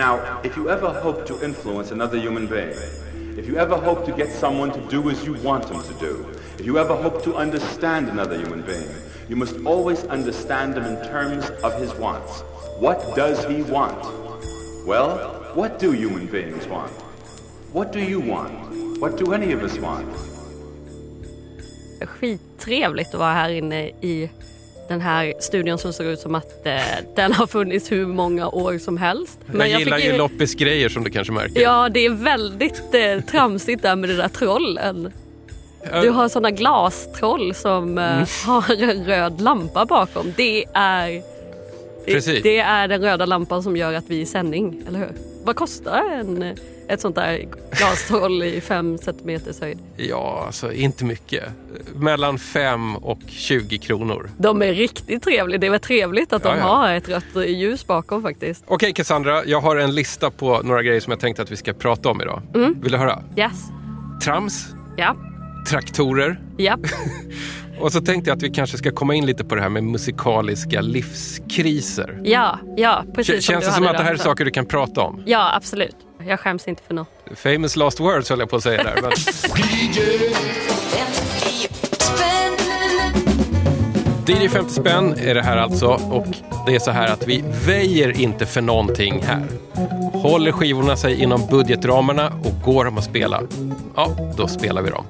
Now, if you ever hope to influence another human being, if you ever hope to get someone to do as you want them to do, if you ever hope to understand another human being, you must always understand them in terms of his wants. What does he want? Well, what do human beings want? What do you want? What do any of us want? Skittrevligt att vara här inne i den här studion som ser ut som att eh, den har funnits hur många år som helst. Men jag, gillar ju Loppis grejer som du kanske märker. Ja, det är väldigt eh, tramsigt där med de där trollen. Du har sådana glastroll som eh, mm. har en röd lampa bakom. Det är, Precis. det är den röda lampan som gör att vi är i sändning, eller hur? Vad kostar en ett sånt där glastroll i fem centimeters höjd? Ja, alltså inte mycket. Mellan 5 och 20 kronor. De är riktigt trevliga. Det är väl trevligt att de ja. har ett rött ljus bakom faktiskt. Okej okay, Cassandra, jag har en lista på några grejer som jag tänkte att vi ska prata om idag. Mm. Vill du höra? Yes. Trams. Ja. Traktorer. Ja. Och så tänkte jag att vi kanske ska komma in lite på det här med musikaliska livskriser. Ja, ja precis. Känns det som att det här är saker du kan prata om? Ja, absolut. Jag skäms inte för något. Famous last words höll jag på att säga där. Men... DJ 50 spänn är det här alltså och det är så här att vi väjer inte för någonting här. Håller skivorna sig inom budgetramarna och går de att spela, ja, då spelar vi dem.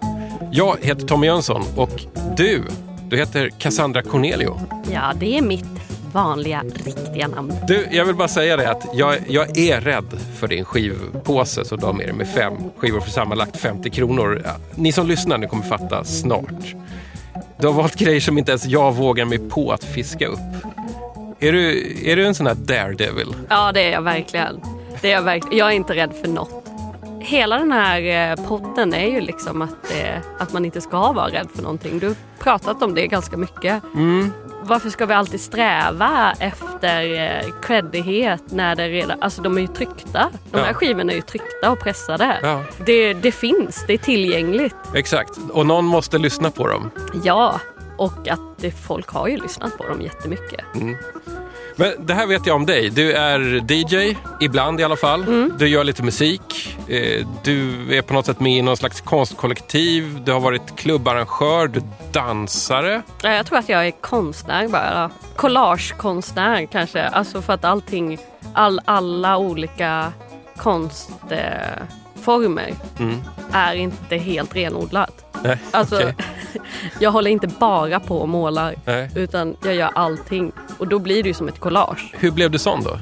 Jag heter Tommy Jönsson och du, du heter Cassandra Cornelio. Ja, det är mitt vanliga, riktiga namn. Du, jag vill bara säga det att jag, jag är rädd för din skivpåse du har med dig med fem skivor för sammanlagt 50 kronor. Ni som lyssnar, ni kommer fatta snart. Du har valt grejer som inte ens jag vågar mig på att fiska upp. Är du, är du en sån här daredevil? Ja, det är jag verkligen. Det är jag, verkligen. jag är inte rädd för något. Hela den här eh, podden är ju liksom att, eh, att man inte ska vara rädd för någonting. Du har pratat om det ganska mycket. Mm varför ska vi alltid sträva efter eh, creddighet när det redan, alltså de är ju tryckta. De här ja. skivorna är ju tryckta och pressade. Ja. Det, det finns, det är tillgängligt. Exakt, och någon måste lyssna på dem. Ja, och att det, folk har ju lyssnat på dem jättemycket. Mm. Men det här vet jag om dig. Du är DJ, ibland i alla fall. Mm. Du gör lite musik. Eh, du är på något sätt med i någon slags konstkollektiv. Du har varit klubbarrangör, du dansare. Jag tror att jag är konstnär bara. Collagekonstnär kanske. Alltså för att allting, all, alla olika konstformer eh, mm. är inte helt renodlat. Nej, alltså, okay. jag håller inte bara på och målar Nej. utan jag gör allting och då blir det ju som ett collage. Hur blev du sån då?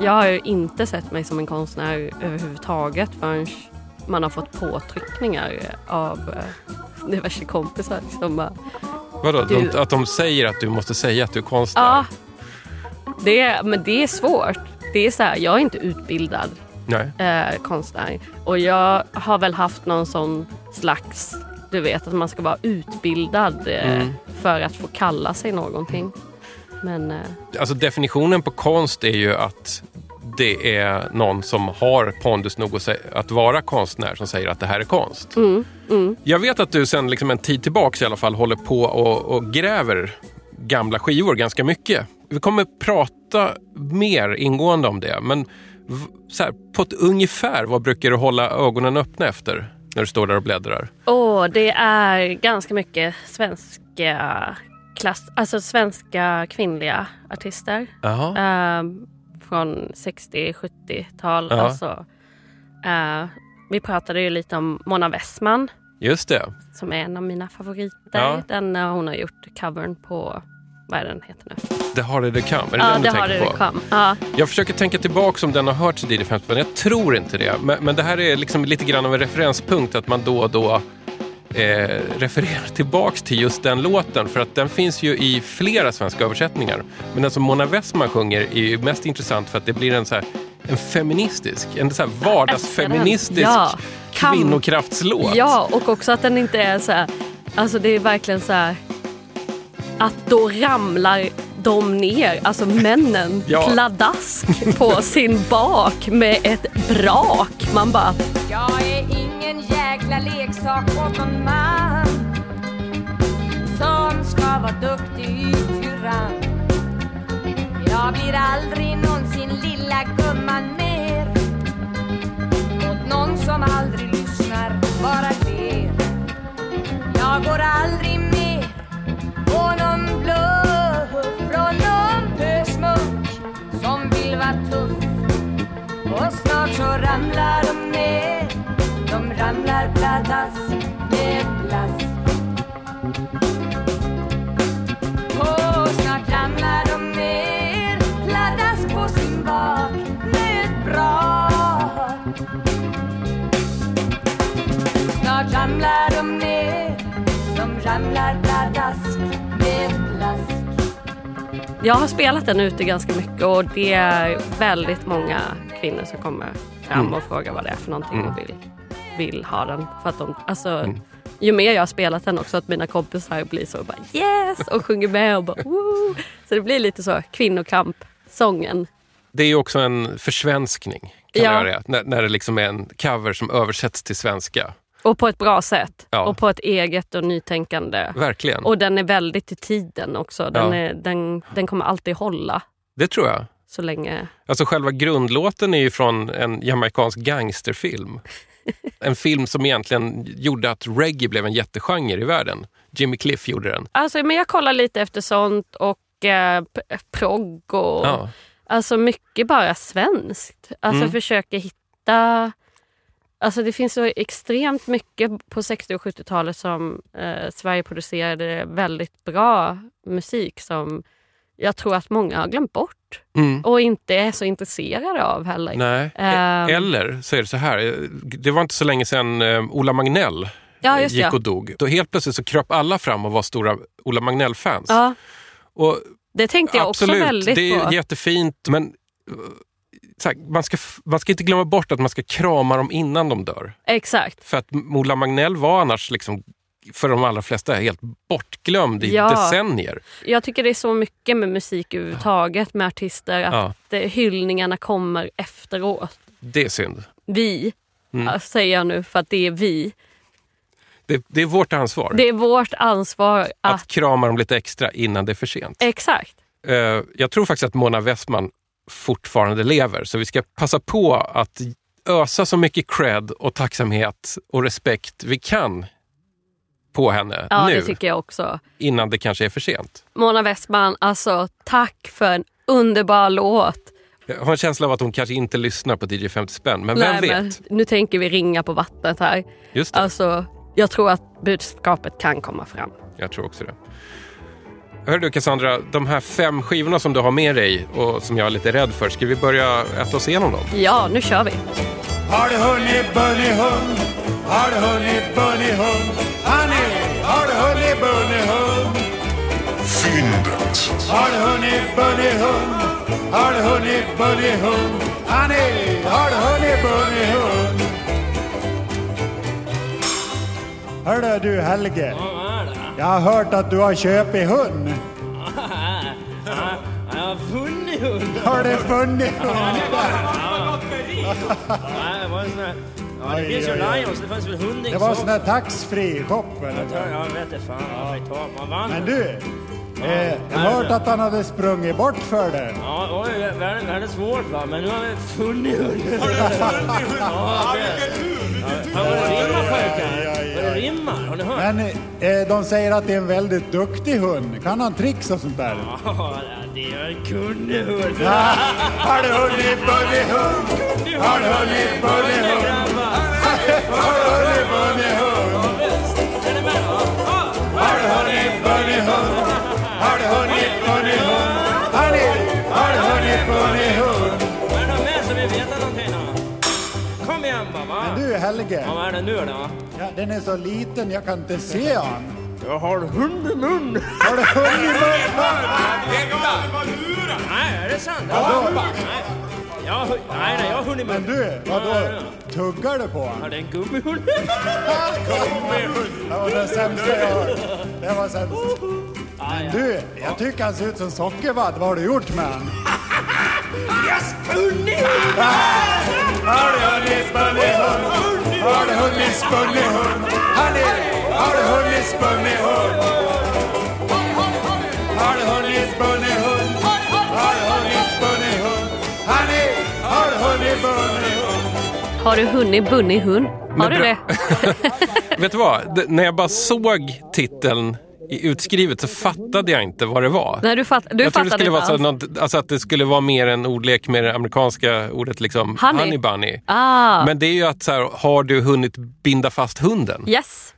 Jag har ju inte sett mig som en konstnär överhuvudtaget förrän man har fått påtryckningar av eh, diverse kompisar som bara... Vadå? Du... De, att de säger att du måste säga att du är konstnär? Ja, det, men det är svårt. Det är så här, jag är inte utbildad eh, konstnär och jag har väl haft någon sån slags du vet att man ska vara utbildad eh, mm. för att få kalla sig någonting. Men, eh... Alltså definitionen på konst är ju att det är någon som har pondus nog att vara konstnär som säger att det här är konst. Mm, mm. Jag vet att du sen liksom en tid tillbaks i alla fall håller på och, och gräver gamla skivor ganska mycket. Vi kommer prata mer ingående om det, men så här, på ett ungefär, vad brukar du hålla ögonen öppna efter? När du står där och bläddrar? oh, det är ganska mycket svenska, klass, alltså svenska kvinnliga artister. Uh, från 60-70-tal. Alltså, uh, vi pratade ju lite om Mona Westman. Just det. Som är en av mina favoriter. Ja. Den uh, hon har gjort covern på vad är den heter nu? The Harder They Come, är det ja, den du tänker på? Come. Ja. Jag försöker tänka tillbaka om den har hörts i Diddy 50 men jag tror inte det. Men, men, det här är liksom lite grann av en referenspunkt att man då och då eh, refererar tillbaks till just den låten för att den finns ju i flera svenska översättningar. Men den som Mona Westman sjunger är ju mest intressant för att det blir en så här, en feministisk, en så här vardagsfeministisk ja. kvinnokraftslåt. Ja, och också att den inte är så här, alltså det är verkligen så här att då ramlar de ner, alltså männen, ja. pladask på sin bak med ett brak. Man bara... Jag är ingen jäkla leksak åt någon man som ska vara duktig i tyrann. Jag blir aldrig någonsin lilla gumman mer åt någon som aldrig lyssnar, bara ler. Jag går aldrig Och snart så ramlar de ner. De ramlar pladask med plast Och snart ramlar de ner. Pladask på sin bak med ett brak Snart ramlar de ner. De ramlar pladask med Jag har spelat den ute ganska mycket och det är väldigt många kvinnor som kommer fram Mm. och frågar vad det är för någonting Mm. och vill, vill ha den. För att de, alltså, Ju mer jag har spelat den också att mina kompisar blir så bara yes och sjunger med och bara woo. Så det blir lite så kvinnokamp-sången. Det är ju också en försvenskning, kan Ja. man göra det, när, när det liksom är en cover som översätts till svenska. Och på ett bra sätt. Ja. Och på ett eget och nytänkande. Verkligen. Och den är väldigt i tiden också. Den, Ja. är, den, den kommer alltid hålla Det tror jag. Så länge. Alltså själva grundlåten är ju från en jamaicansk gangsterfilm. En film som egentligen gjorde att reggae blev en jättegenre i världen. Jimmy Cliff gjorde den. Alltså, men jag kollar lite efter sånt och eh, progg och Ja. alltså mycket bara svenskt. Alltså Mm. försöker hitta... Alltså det finns så extremt mycket på 60 och 70-talet som eh, Sverige producerade väldigt bra musik som jag tror att många har glömt bort Mm. och inte är så intresserade av heller. Ehm. Eller så är det så här. Det var inte så länge sedan eh, Ola Magnell Ja, just gick det. och dog. Då helt plötsligt så kröp alla fram och var stora Ola Magnell-fans. Ja, Och det tänkte jag också absolut, väldigt det är på. jättefint men eh, här, man, ska, man ska inte glömma bort att man ska krama dem innan de dör. Exakt. För att Ola Magnell var annars liksom för de allra flesta helt bortglömd i Ja. decennier. Jag tycker det är så mycket med musik överhuvudtaget med artister att Ja, hyllningarna kommer efteråt. det är synd. Vi, Mm. säger jag nu för att det är vi. Det, det är vårt ansvar Det är vårt ansvar att... att krama dem lite extra innan det är för sent. Exakt. Eh, jag tror faktiskt att Mona Westman fortfarande lever, så vi ska passa på att ösa så mycket cred och tacksamhet och respekt vi kan på henne Ja, nu, det tycker jag också. innan det kanske är för sent. Mona Westman, alltså tack för en underbar låt. Jag har en känsla av att hon kanske inte lyssnar på DJ 50 spänn, men vem Nej, vet? men nu tänker vi ringa på vattnet här. Just det, Alltså, jag tror att budskapet kan komma fram. jag tror också det. Hör du Cassandra, de här fem skivorna som du har med dig och som jag är lite rädd för, ska vi börja äta oss igenom dem? Ja, nu kör vi. Har du hunnit bunny hund? Har du hunnit bunny hund? Honey, har du hunnit bunny hund? Fyndet. Har du hunnit bunny hund? Har du hunnit bunny hund? Honey, har du hunnit bunny hund? Hörru du Helge. Jag har hört att du har köpt hund. Jag har funnit hund. Har du funnit hund? Nej, det var en sån här... Ja, det finns ju. Lions, det fanns väl hundings Det var sån här taxfree shop eller? Ja, Jag vet inte fan vad vi tar. Man vann. Men du, eh, jag har hört att han hade sprungit bort för det. Ja, oj, världen, världen är svårt va, men nu har vi funnit hund. Har du funnit hund? Ja, vilken tur! Fan vad det rimmar pojkar. Vad det rimmar, har ni hört? Men eh, de säger att det är en väldigt duktig hund. Kan han tricks och sånt där? Ja, det är en kunnig hund. Har du hunnit bunny hund? Har du hunnit bunny hund? Har du hunnit bunny hund? Har du hunnit bunny hund? Har du hunnit bunny hund? Har du hunnit bunny hund? Helge, Ja, vad är det nu då? ja, den är så liten jag kan inte se han. Jag har hund i mun. Har du hunnit bunny Nej, är det sant? Vadå? Nej, jag har, nej, nej, jag har hund i Men mun. du, vadå? Tuggar du på Har han? det en gummihund? Det var det sämsta jag hört. Det var sämst. Men du, jag tycker han ser ut som sockervadd. Vad har du gjort med han? Jag spunnit! Har du hunnit spunnit hund? Har du hunnit spunnit hund? Honey, har du hunnit spunnit hund? Har du hunnit spunnit hund? Har du hunnit spunnit hund? Honey, har du hunnit spunnit hund? Har du hunnit bunny hund? Har Men du bra. det? Vet du vad? D- när jag bara såg titeln i utskrivet så fattade jag inte vad det var. Nej, du, fatt, du jag trodde det skulle vara så, något, alltså att det skulle vara mer en ordlek med det amerikanska ordet liksom Honey. bunny. Ah, Men det är ju att så här, har du hunnit binda fast hunden? yes.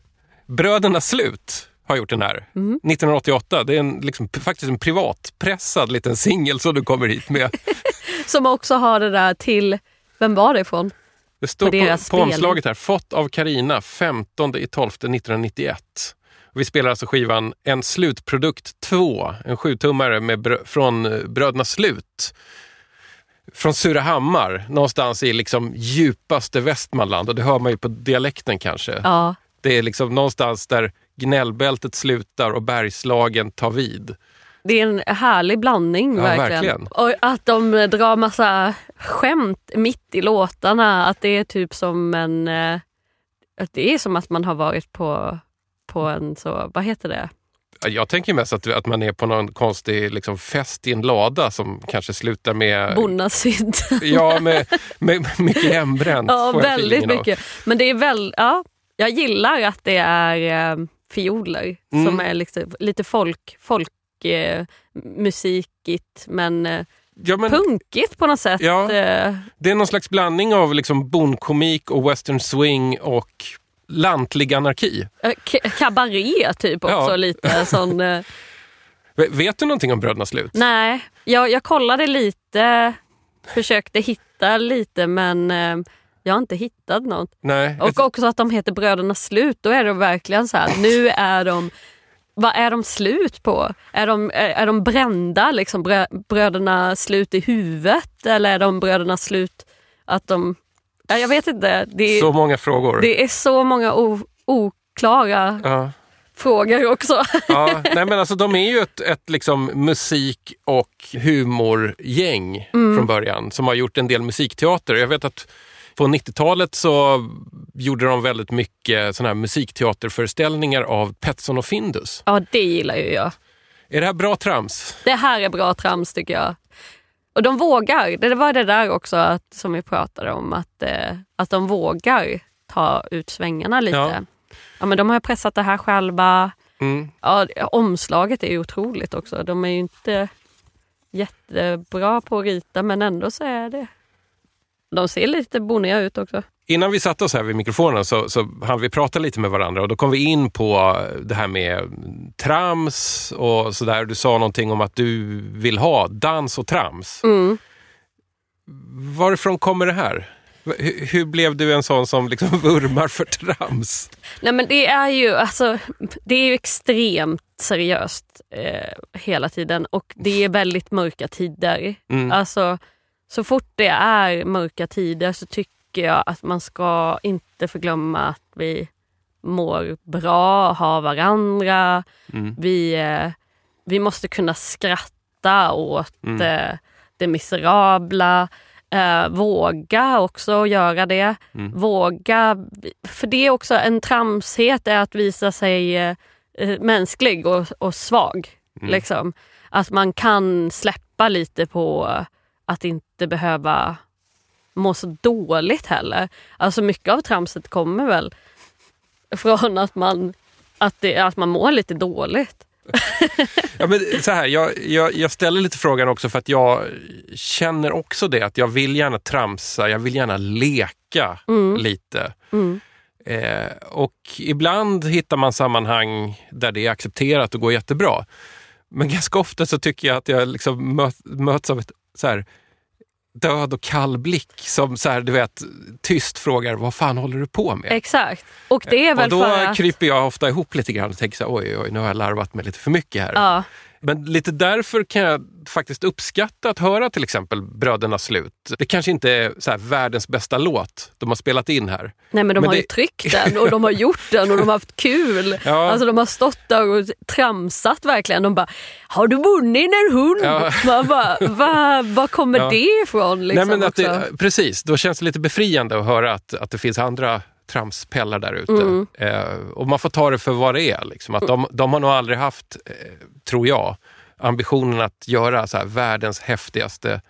Bröderna Slut har gjort den här. Mm. 1988. Det är en, liksom, faktiskt en privatpressad liten singel som du kommer hit med. Som också har det där till, vem var det ifrån? Det står På på, på omslaget här, fått av Karina 15 i 12 1991. Vi spelar alltså skivan En slutprodukt 2, en sjutummare med brö- från eh, Bröderna Slut. Från Surahammar, någonstans i liksom djupaste Västmanland och det hör man ju på dialekten kanske. Ja, Det är liksom någonstans där gnällbältet slutar och Bergslagen tar vid. det är en härlig blandning Ja, verkligen. verkligen. Och att de drar massa skämt mitt i låtarna. Att det är typ som en... eh, Att det är som att man har varit på, på en så, vad heter det? Jag tänker mest att, att man är på någon konstig liksom, fest i en lada som kanske slutar med Bonnasynt. Ja, med, med mycket hembränt. ja, väldigt av. mycket. Men det är väl, ja, jag gillar att det är eh, fioler Mm. som är liksom, lite folk, folk eh, men, eh, Ja, men punkigt på något sätt. Ja. Eh, det är någon slags blandning av liksom bondkomik och western swing och lantlig anarki. eh, k- Kabaré typ också Ja. lite. Sån, eh, Vet du någonting om Bröderna Slut? nej, jag, jag kollade lite, försökte hitta lite men eh, jag har inte hittat något. Nej. Och också att de heter Bröderna Slut, då är det verkligen så här, nu är de vad är de slut på? Är de, är, är de brända, liksom, brö, bröderna slut i huvudet? Eller är de bröderna slut att de... Ja, jag vet inte. Det, är- Så många frågor. det är så många oklara Ja. frågor också. Ja, nej men alltså de är ju ett, ett liksom musik och humorgäng Mm. från början som har gjort en del musikteater. Jag vet att på 90-talet så gjorde de väldigt mycket såna här musikteaterföreställningar av Petson och Findus. Ja, det gillar ju jag. Är det här bra trams? Det här är bra trams tycker jag. Och de vågar. Det var det där också att, som vi pratade om, att, eh, att de vågar ta ut svängarna lite. Ja. Ja. men de har pressat det här själva. Mm. Ja, omslaget är ju otroligt också. De är ju inte jättebra på att rita men ändå så är det... De ser lite boniga ut också. Innan vi satte oss här vid mikrofonen så, så hann vi prata lite med varandra och då kom vi in på det här med trams och sådär. Du sa någonting om att du vill ha dans och trams. Mm. Varifrån kommer det här? Hur, hur blev du en sån som liksom vurmar för trams? Nej men det är ju alltså, det är ju extremt seriöst eh, hela tiden och det är väldigt mörka tider. Mm. Alltså, så fort det är mörka tider så tycker jag att man ska inte förglömma att vi mår bra, har varandra. Mm. Vi, eh, vi måste kunna skratta åt Mm. eh, det miserabla. Eh, våga också göra det. Mm. Våga, för det är också en tramshet är att visa sig eh, eh, mänsklig och, och svag. Mm. Liksom. Att man kan släppa lite på att inte behöva må så dåligt heller. Alltså mycket av tramset kommer väl från att man, att det, att man mår lite dåligt. Ja, men så här, jag, jag, jag ställer lite frågan också för att jag känner också det att jag vill gärna tramsa, jag vill gärna leka lite. Mm. Eh, och ibland hittar man sammanhang där det är accepterat och går jättebra. Men ganska ofta så tycker jag att jag liksom möt, möts av ett så här, död och kall blick som så här, du vet, tyst frågar vad fan håller du på med? Exakt. Och det är väl och då för att... kryper jag ofta ihop lite grann och tänker så här, oj, oj, nu har jag larvat mig lite för mycket här. Ja, Men lite därför kan jag faktiskt uppskatta att höra till exempel Bröderna Slut. Det kanske inte är så världens bästa låt de har spelat in här. nej men de Men har ju det- tryckt den och de har gjort den och de har haft kul. Ja. Alltså de har stått där och tramsat verkligen. De bara, har du vunnit en hund? Ja. Man bara, va, var kommer Ja. det ifrån? Liksom, Nej, men att också? det, precis, då känns det lite befriande att höra att, att det finns andra tramspellar där ute. Mm. Eh, och man får ta det för vad det är. Liksom. Att de, de har nog aldrig haft, eh, tror jag, ambitionen att göra så världens häftigaste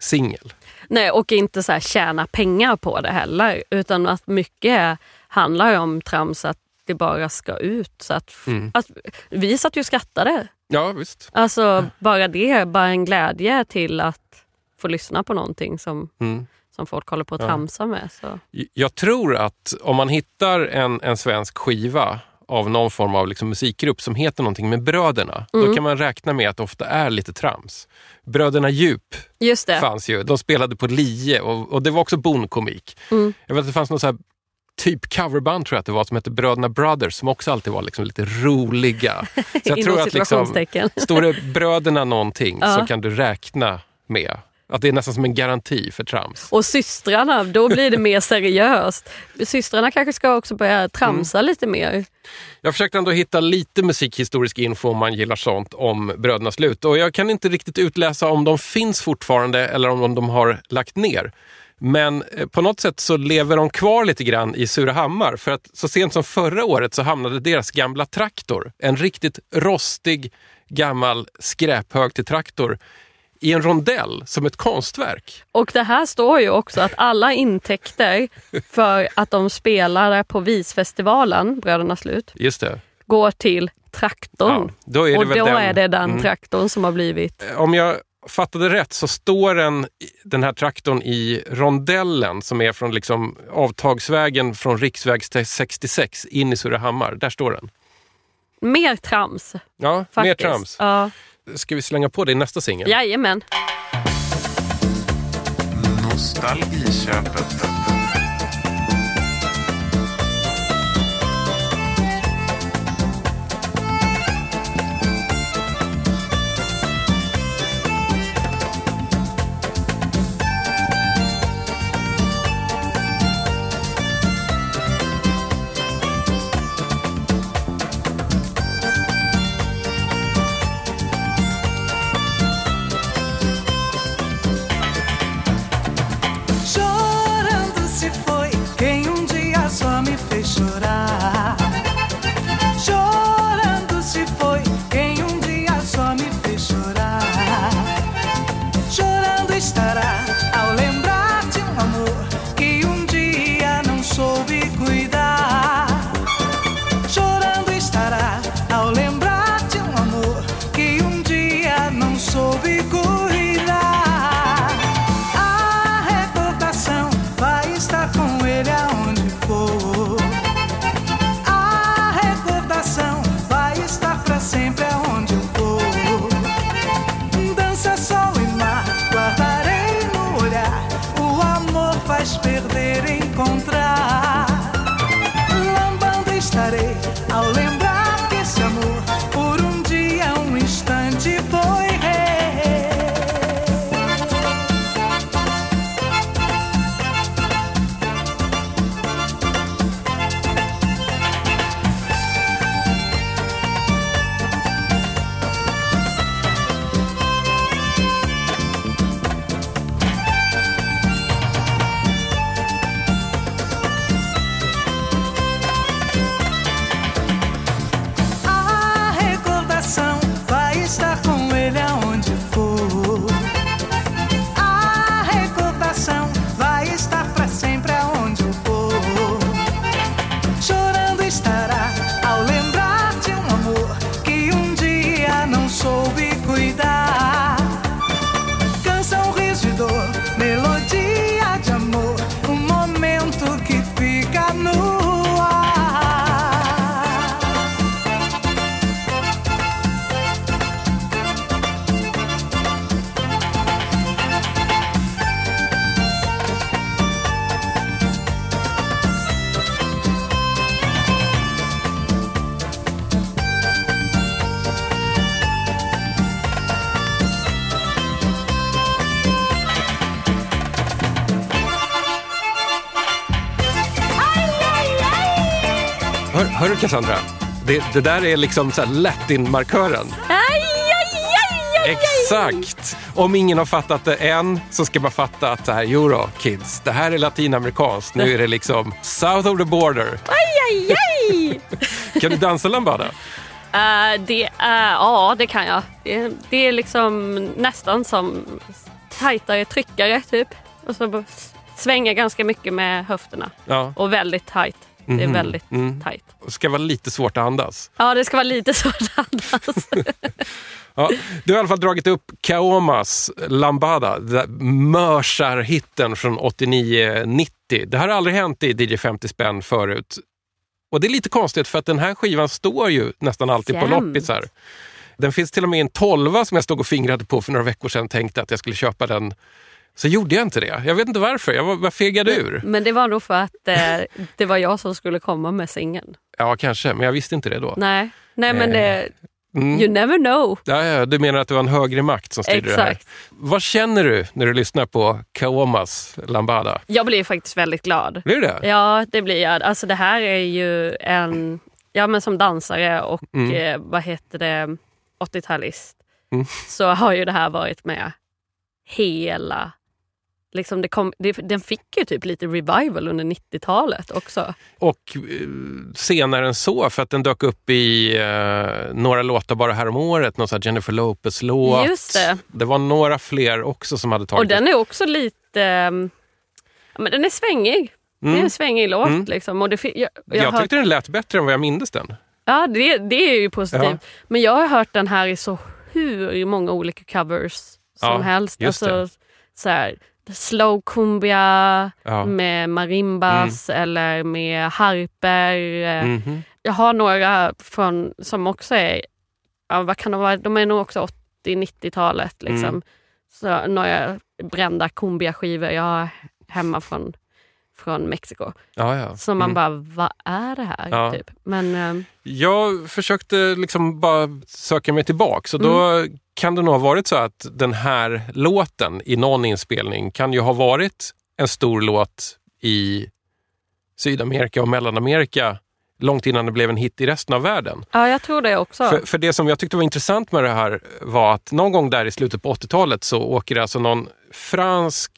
singel. Nej, och inte så här tjäna pengar på det heller. Utan att mycket handlar om trams att det bara ska ut. Så att, Mm. att, vi satt ju och skrattade. Ja, visst. Alltså bara det, bara en glädje till att få lyssna på någonting som, Mm. som folk håller på att Ja. tramsa med. Så. Jag tror att om man hittar en, en svensk skiva av någon form av liksom musikgrupp som heter någonting med Bröderna, då kan man räkna med att det ofta är lite trams. Bröderna Djup Just det. fanns ju. De spelade på Lie och, och det var också bonkomik. Mm. Jag vet att det fanns någon så här typ coverband tror jag att det var som hette Bröderna Brothers som också alltid var liksom lite roliga. Så jag tror att liksom, står det bröderna någonting Ja. så kan du räkna med att det är nästan som en garanti för trams. Och systrarna, då blir det mer seriöst. Systrarna kanske ska också börja tramsa Mm. lite mer. Jag försökte ändå hitta lite musikhistorisk info om man gillar sånt om Bröderna Slut och jag kan inte riktigt utläsa om de finns fortfarande eller om de har lagt ner. Men eh, på något sätt så lever de kvar lite grann i Surahammar för att så sent som förra året så hamnade deras gamla traktor, en riktigt rostig gammal skräphög till traktor, i en rondell som ett konstverk. Och det här står ju också att alla intäkter för att de spelade på Visfestivalen, Bröderna Slut, Just det. går till traktorn. Ja, då är det och då den- är det den Mm. traktorn som har blivit... Om jag fattade rätt så står den, den här traktorn i rondellen som är från liksom avtagsvägen från riksväg 66 in i Surahammar. Där står den. Mer trams. Ja, Faktiskt. mer trams. Ja. Ska vi slänga på det i nästa singel? Jajamän. Nostalgiköpet. Cassandra? Det, det där är liksom så här latin-markören. Exakt! Om ingen har fattat det än så ska man fatta att så här, jo då, kids, det här är latinamerikanskt. Nu är det liksom south of the border. aj, aj, aj. Kan du dansa lambada? Eh, det är, ja, det kan jag. Det, det är liksom nästan som tajtare tryckare typ. Och så svänger ganska mycket med höfterna. Ja. Och väldigt tajt. Det är Mhm, väldigt mm. tajt. Det ska vara lite svårt att andas. Ja, det ska vara lite så att andas. Ja, du har i alla fall dragit upp Kaomas Lambada, mörsar-hitten från 89-90. Det här har aldrig hänt i DJ 50 spänn förut. Och det är lite konstigt för att den här skivan står ju nästan alltid på Jämt. loppisar. Den finns till och med i en tolva som jag stod och fingrade på för några veckor sedan tänkte att jag skulle köpa den. Så gjorde jag inte det. Jag vet inte varför. Jag var, var fegade ur. Men det var nog för att eh, det var jag som skulle komma med singeln. Ja, kanske. Men jag visste inte det då. Nej, Nej men det, Mm. you never know. Ja, ja, du menar att det var en högre makt som styrde det här? Exakt. Vad känner du när du lyssnar på Kaomas Lambada? Jag blir faktiskt väldigt glad. Blir du det? Ja, det blir jag. Alltså det här är ju en, ja men som dansare och Mm. eh, vad heter det, 80-talist. Mm. Så har ju det här varit med hela, liksom det kom, det, den fick ju typ lite revival under 90-talet också. Och eh, senare än så, för att den dök upp i eh, några låtar bara här om året. Någon sån här Jennifer Lopez-låt. Just det. Det var några fler också som hade tagit Och den är också lite, ehm, ja, men den är svängig. Det är Mm. en svängig låt Mm. liksom. Och det, jag, jag, Jag tyckte den lät bättre än vad jag mindes den. Ja, det, det är ju positivt. Ja. Men jag har hört den här i så hur många olika covers som Ja, helst. alltså, så här, slow cumbia Ja. med marimbas eller med harper. Eh, Mhm. Jag har några från, som också är, ja, vad kan de vara, de är nog också 80-90-talet. Liksom. Mm. Så några brända cumbia-skivor jag har hemma från, från Mexiko. Ja, ja. Så man Mm. bara, vad är det här? Typ. Men, ehm, Jag försökte liksom bara söka mig tillbaka. Så då Mm. Kan det nog ha varit så att den här låten i någon inspelning kan ju ha varit en stor låt i Sydamerika och Mellanamerika långt innan det blev en hit i resten av världen. Ja, jag tror det också. För, för det som jag tyckte var intressant med det här var att någon gång där i slutet på 80-talet så åker det alltså någon fransk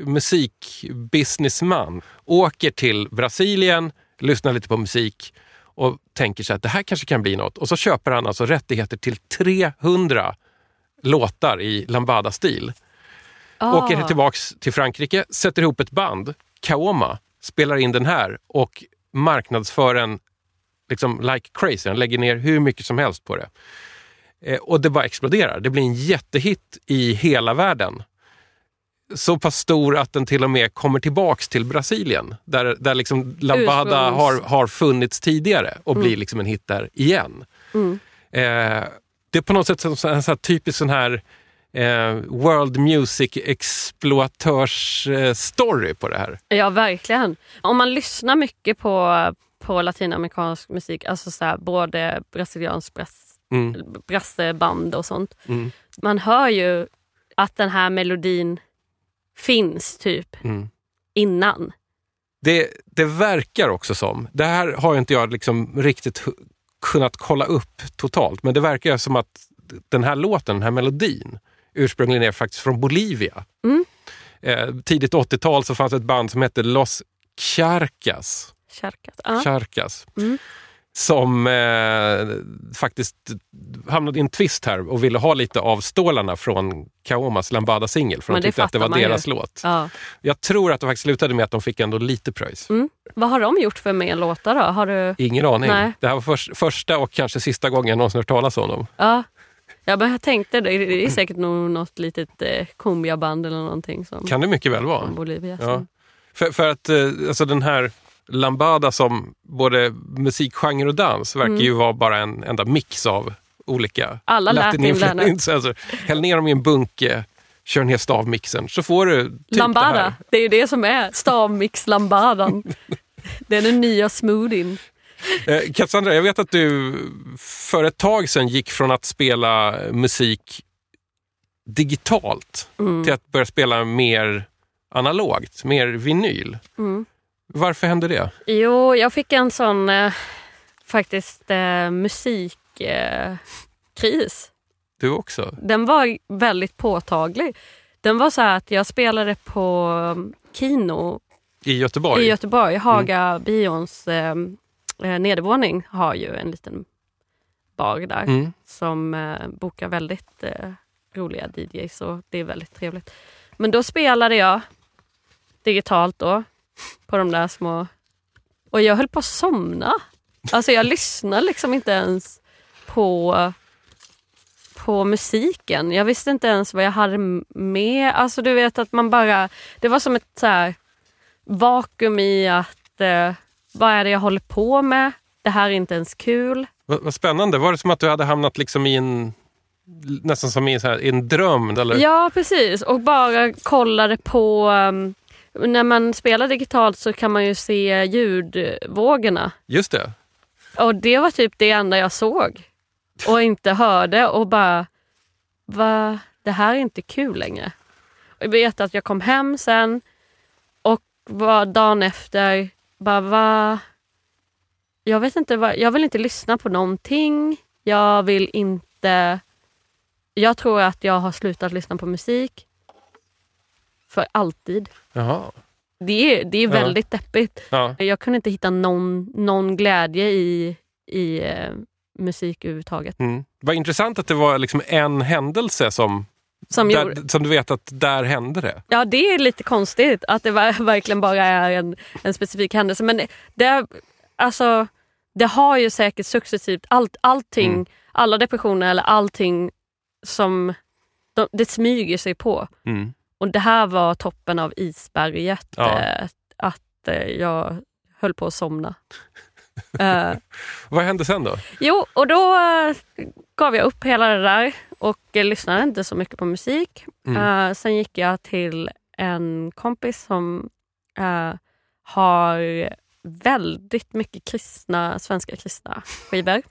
musikbusinessman åker till Brasilien, lyssnar lite på musik och tänker sig att det här kanske kan bli något. Och så köper han alltså rättigheter till 300 låtar i lambada-stil. Ah. Åker tillbaks till Frankrike, sätter ihop ett band, Kaoma, spelar in den här och marknadsför den liksom like crazy. Han lägger ner hur mycket som helst på det. Eh, och det bara exploderar. Det blir en jättehit i hela världen. Så pass stor att den till och med kommer tillbaks till Brasilien. Där, där liksom Lambada har, har funnits tidigare och Mm. blir liksom en hit där igen. Mm. Eh, det är på något sätt som en sån här typisk sån här eh, World Music exploatörs eh, story på det här. Ja, verkligen. Om man lyssnar mycket på, på latinamerikansk musik, alltså så här, både brasiliansk brass, Mm. brasseband och sånt. Mm. Man hör ju att den här melodin finns typ Mm. innan. Det, det verkar också som, det här har inte jag liksom riktigt kunnat kolla upp totalt, men det verkar som att den här låten, den här melodin, ursprungligen är faktiskt från Bolivia. Mm. Eh, tidigt 80-tal så fanns ett band som hette Los Charcas. Charcas. Ja. Charcas. Mm. Som eh, faktiskt hamnade i en twist här och ville ha lite av stålarna från Kaomas Lambada-singel. För Men de tyckte att det var man ju. deras låt. Ja. Jag tror att det faktiskt slutade med att de fick ändå lite pröjs. Mm. Vad har de gjort för mer låtar då? Har du... Ingen aning. Nej. Det här var förs- första och kanske sista gången jag någonsin hört talas om dem. Ja. Ja, men jag tänkte det. Det är säkert något litet eh, cumbia-band eller någonting som, Kan det mycket väl vara. Bolivia. Ja. För, för att eh, alltså den här Lambada som både musikgenre och dans verkar Mm. ju vara bara en enda mix av olika Alla Latin-influenser. Alltså, häll ner dem i en bunke, kör ner stavmixen så får du typ det Lambada, här. det är ju det som är stavmix lambadan. det är den nya smoothien. Eh, Cassandra, jag vet att du för ett tag sedan gick från att spela musik digitalt Mm. till att börja spela mer analogt, mer vinyl. Mm. Varför hände det? Jo, jag fick en sån eh, faktiskt eh, musikkris. Kris. Du också? Den var väldigt påtaglig. Den var så att jag spelade på um, Kino I Göteborg? i Göteborg. Haga bions eh, eh, nedervåning har ju en liten bar där Mm. som eh, bokar väldigt eh, roliga DJs och det är väldigt trevligt. Men då spelade jag digitalt då på de där små Och jag höll på att somna. Alltså jag lyssnade liksom inte ens på, på musiken. Jag visste inte ens vad jag hade med. Alltså du vet att man bara... Det var som ett så här, vakuum i att eh, vad är det jag håller på med? Det här är inte ens kul. Vad, vad spännande. Var det som att du hade hamnat liksom i en nästan som i så här, i en dröm? Eller? Ja precis och bara kollade på um, när man spelar digitalt så kan man ju se ljudvågorna. Just det. Och det var typ det enda jag såg och inte hörde och bara, va, det här är inte kul längre. Och jag vet att jag kom hem sen och var dagen efter, bara va, jag vet inte, vad, jag vill inte lyssna på någonting. Jag vill inte, jag tror att jag har slutat lyssna på musik för alltid. Jaha. Det är, det är Ja. väldigt deppigt. Ja. Jag kunde inte hitta någon, någon glädje i, i eh, musik överhuvudtaget. Mm. Vad intressant att det var liksom en händelse som, Som gjorde, där, som du vet att där hände det. ja, det är lite konstigt att det var, verkligen bara är en, en specifik händelse. Men det, det, alltså, det har ju säkert successivt, allt, allting, Mm. alla depressioner eller allting som de, det smyger sig på. Mm. Och det här var toppen av isberget. Ja. Eh, att eh, jag höll på att somna. Eh, Vad hände sen då? Jo, och då eh, gav jag upp hela det där och lyssnade inte så mycket på musik. Mm. Eh, sen gick jag till en kompis som eh, har väldigt mycket kristna, svenska kristna skivor.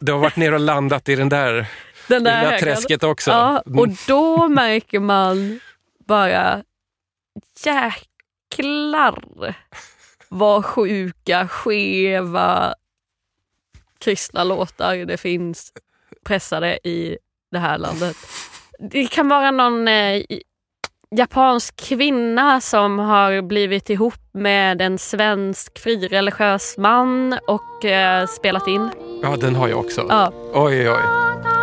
Du har varit ner och landat i den där Den där lilla högen. träsket också. Ja, Mm. och då märker man bara jäklar vad sjuka, skeva kristna låtar det finns pressade i det här landet. Det kan vara någon eh, japansk kvinna som har blivit ihop med en svensk frireligiös man och eh, spelat in. Ja, den har jag också. Ja. Oj, oj. 良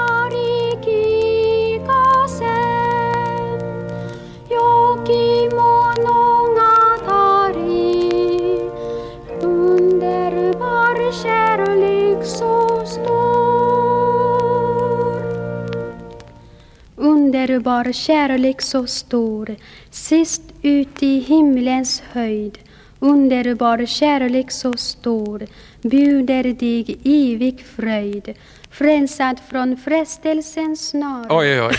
Underbar kärlek så stor. Sist ut i himlens höjd Underbar kärlek så stor Bjuder dig evig fröjd. Frälsad från frestelsens snara Oj, oj,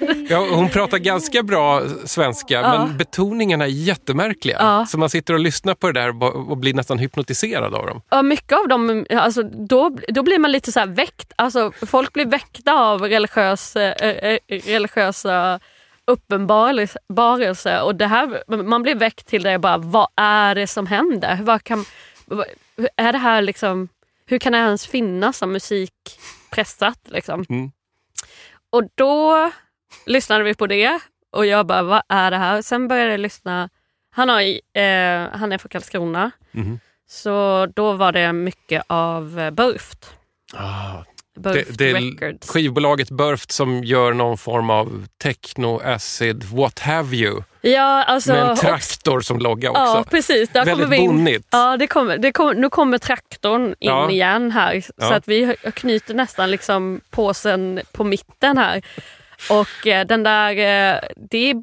oj. Ja, hon pratar ganska bra svenska, Ja. men betoningarna är jättemärkliga. Ja. Så man sitter och lyssnar på det där och blir nästan hypnotiserad av dem. Ja, mycket av dem, alltså, då, då blir man lite så här väckt. Alltså, folk blir väckta av religiös, eh, eh, religiösa uppenbarelse. Och det här, man blir väckt till det bara, vad är det som händer? Vad kan, är det här liksom, hur kan det ens finnas som musik pressat? Liksom? Mm. Och då lyssnade vi på det och jag bara, vad är det här? Sen började jag lyssna. Han, har, eh, han är från Karlskrona. Mhm. Så då var det mycket av eh, Burft. Ah, Burft det, det Records. skivbolaget Burft som gör någon form av techno, acid, what have you. Ja, alltså, med en traktor som logga också. Ja, precis. Där Väldigt kommer vi in. bonnigt. Ja, det kommer, det kommer, nu kommer traktorn in Ja. igen här. Så Ja. att vi knyter nästan liksom påsen på mitten här. Och eh, den där, eh, det,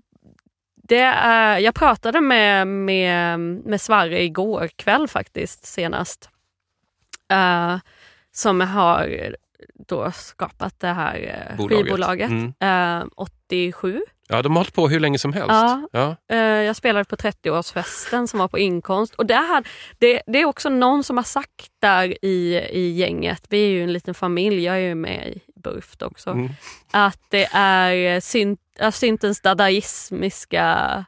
det är, jag pratade med, med, med Sverre igår kväll faktiskt senast. Eh, som har då skapat det här eh, Bolaget. skivbolaget. Mm. Eh, 87. Ja, de har hållit på hur länge som helst. Ja. Ja. Eh, jag spelade på 30-årsfesten som var på inkomst. Och det, här, det, det är också någon som har sagt där i, i gänget, vi är ju en liten familj, jag är ju med i Burft också, Mm. att det är synt, äh, syntens dadaismiska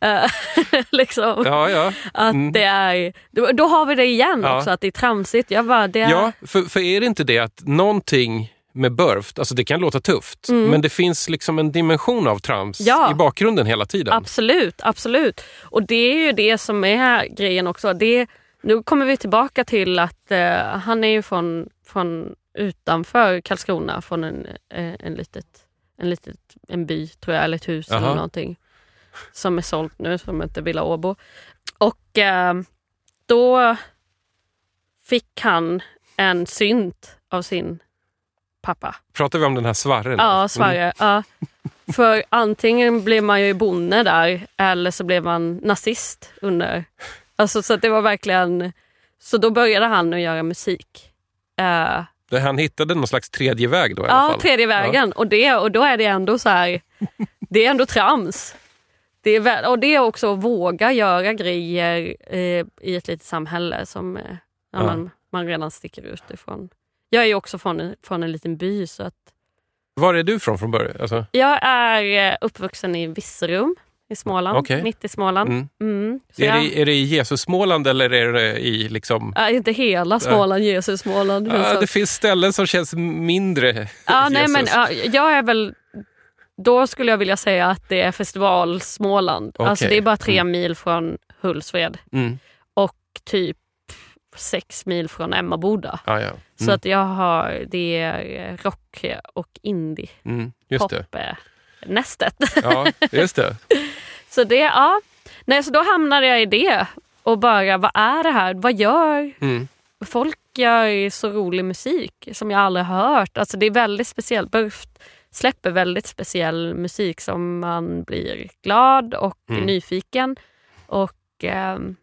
liksom. Ja, ja. Att Mm. det är, då, då har vi det igen Ja. också, att det är tramsigt. Jag bara, det är, ja för, för är det inte det att någonting med Burft, alltså det kan låta tufft, Mm. men det finns liksom en dimension av trams Ja. i bakgrunden hela tiden. Absolut, absolut. Och det är ju det som är grejen också. Det, nu kommer vi tillbaka till att eh, han är ju från, från utanför Karlskrona, från en, eh, en, litet, en, litet, en by tror jag, eller ett hus Jaha. eller någonting. Som är sålt nu, som heter Villa Åbo. Och eh, då fick han en synt av sin pappa. Pratar vi om den här Svarre? Ja, Sverige. Ja. För antingen blev man ju bonde där eller så blev man nazist under. Alltså, så det var verkligen... Så då började han att göra musik. Eh, Mm. Han hittade någon slags tredje väg då i alla ja, fall? tredje vägen. Och, det, och då är det ändå så här... Det är ändå trams. Det är, väl- och det är också att våga göra grejer eh, i ett litet samhälle som eh, ja. Man, man redan sticker ut ifrån. Jag är ju också från, en- från en liten by så att Var är du från från början? Alltså, jag är eh, uppvuxen i Virserum i Småland, Okej. mitt i Småland. mm. Mm. Är, jag, det, är det i Jesus Småland eller är det i liksom... är inte hela Småland, Jesus Småland. men Ja, så- det finns ställen som känns mindre nej, Jesus. men, ja, jag är väl... Då skulle jag vilja säga att det är festival Småland. Alltså Okej. det är bara tre mil från Hultsfred Mm. och typ sex mil från Emmaboda. Ja, ja. Så Mm. att jag har, det är rock och indie, Mm. Just det. pop eh, nästet. Ja, just det. Så det, ja. Nej, så då hamnade jag i det och bara, vad är det här? Vad gör Mm. folk gör så rolig musik som jag aldrig har hört. Alltså det är väldigt speciellt. Burft släpper väldigt speciell musik som man blir glad och Mm. nyfiken. Och ehm,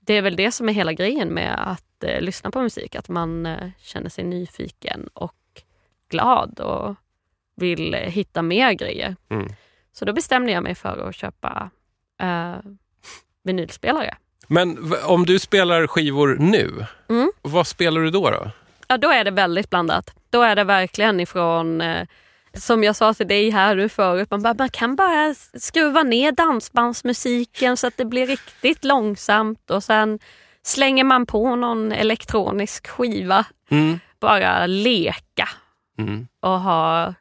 det är väl det som är hela grejen med att eh, lyssna på musik. Att man eh, känner sig nyfiken och glad och vill eh, hitta mer grejer. Mm. Så då bestämde jag mig för att köpa eh, vinylspelare. Men om du spelar skivor nu, Mm. vad spelar du då? då? Ja, då är det väldigt blandat. Då är det verkligen ifrån, eh, som jag sa till dig här nu förut, man, bara, man kan bara skruva ner dansbandsmusiken så att det blir riktigt långsamt och sen slänger man på någon elektronisk skiva. Mm. Bara leka Mm. och ha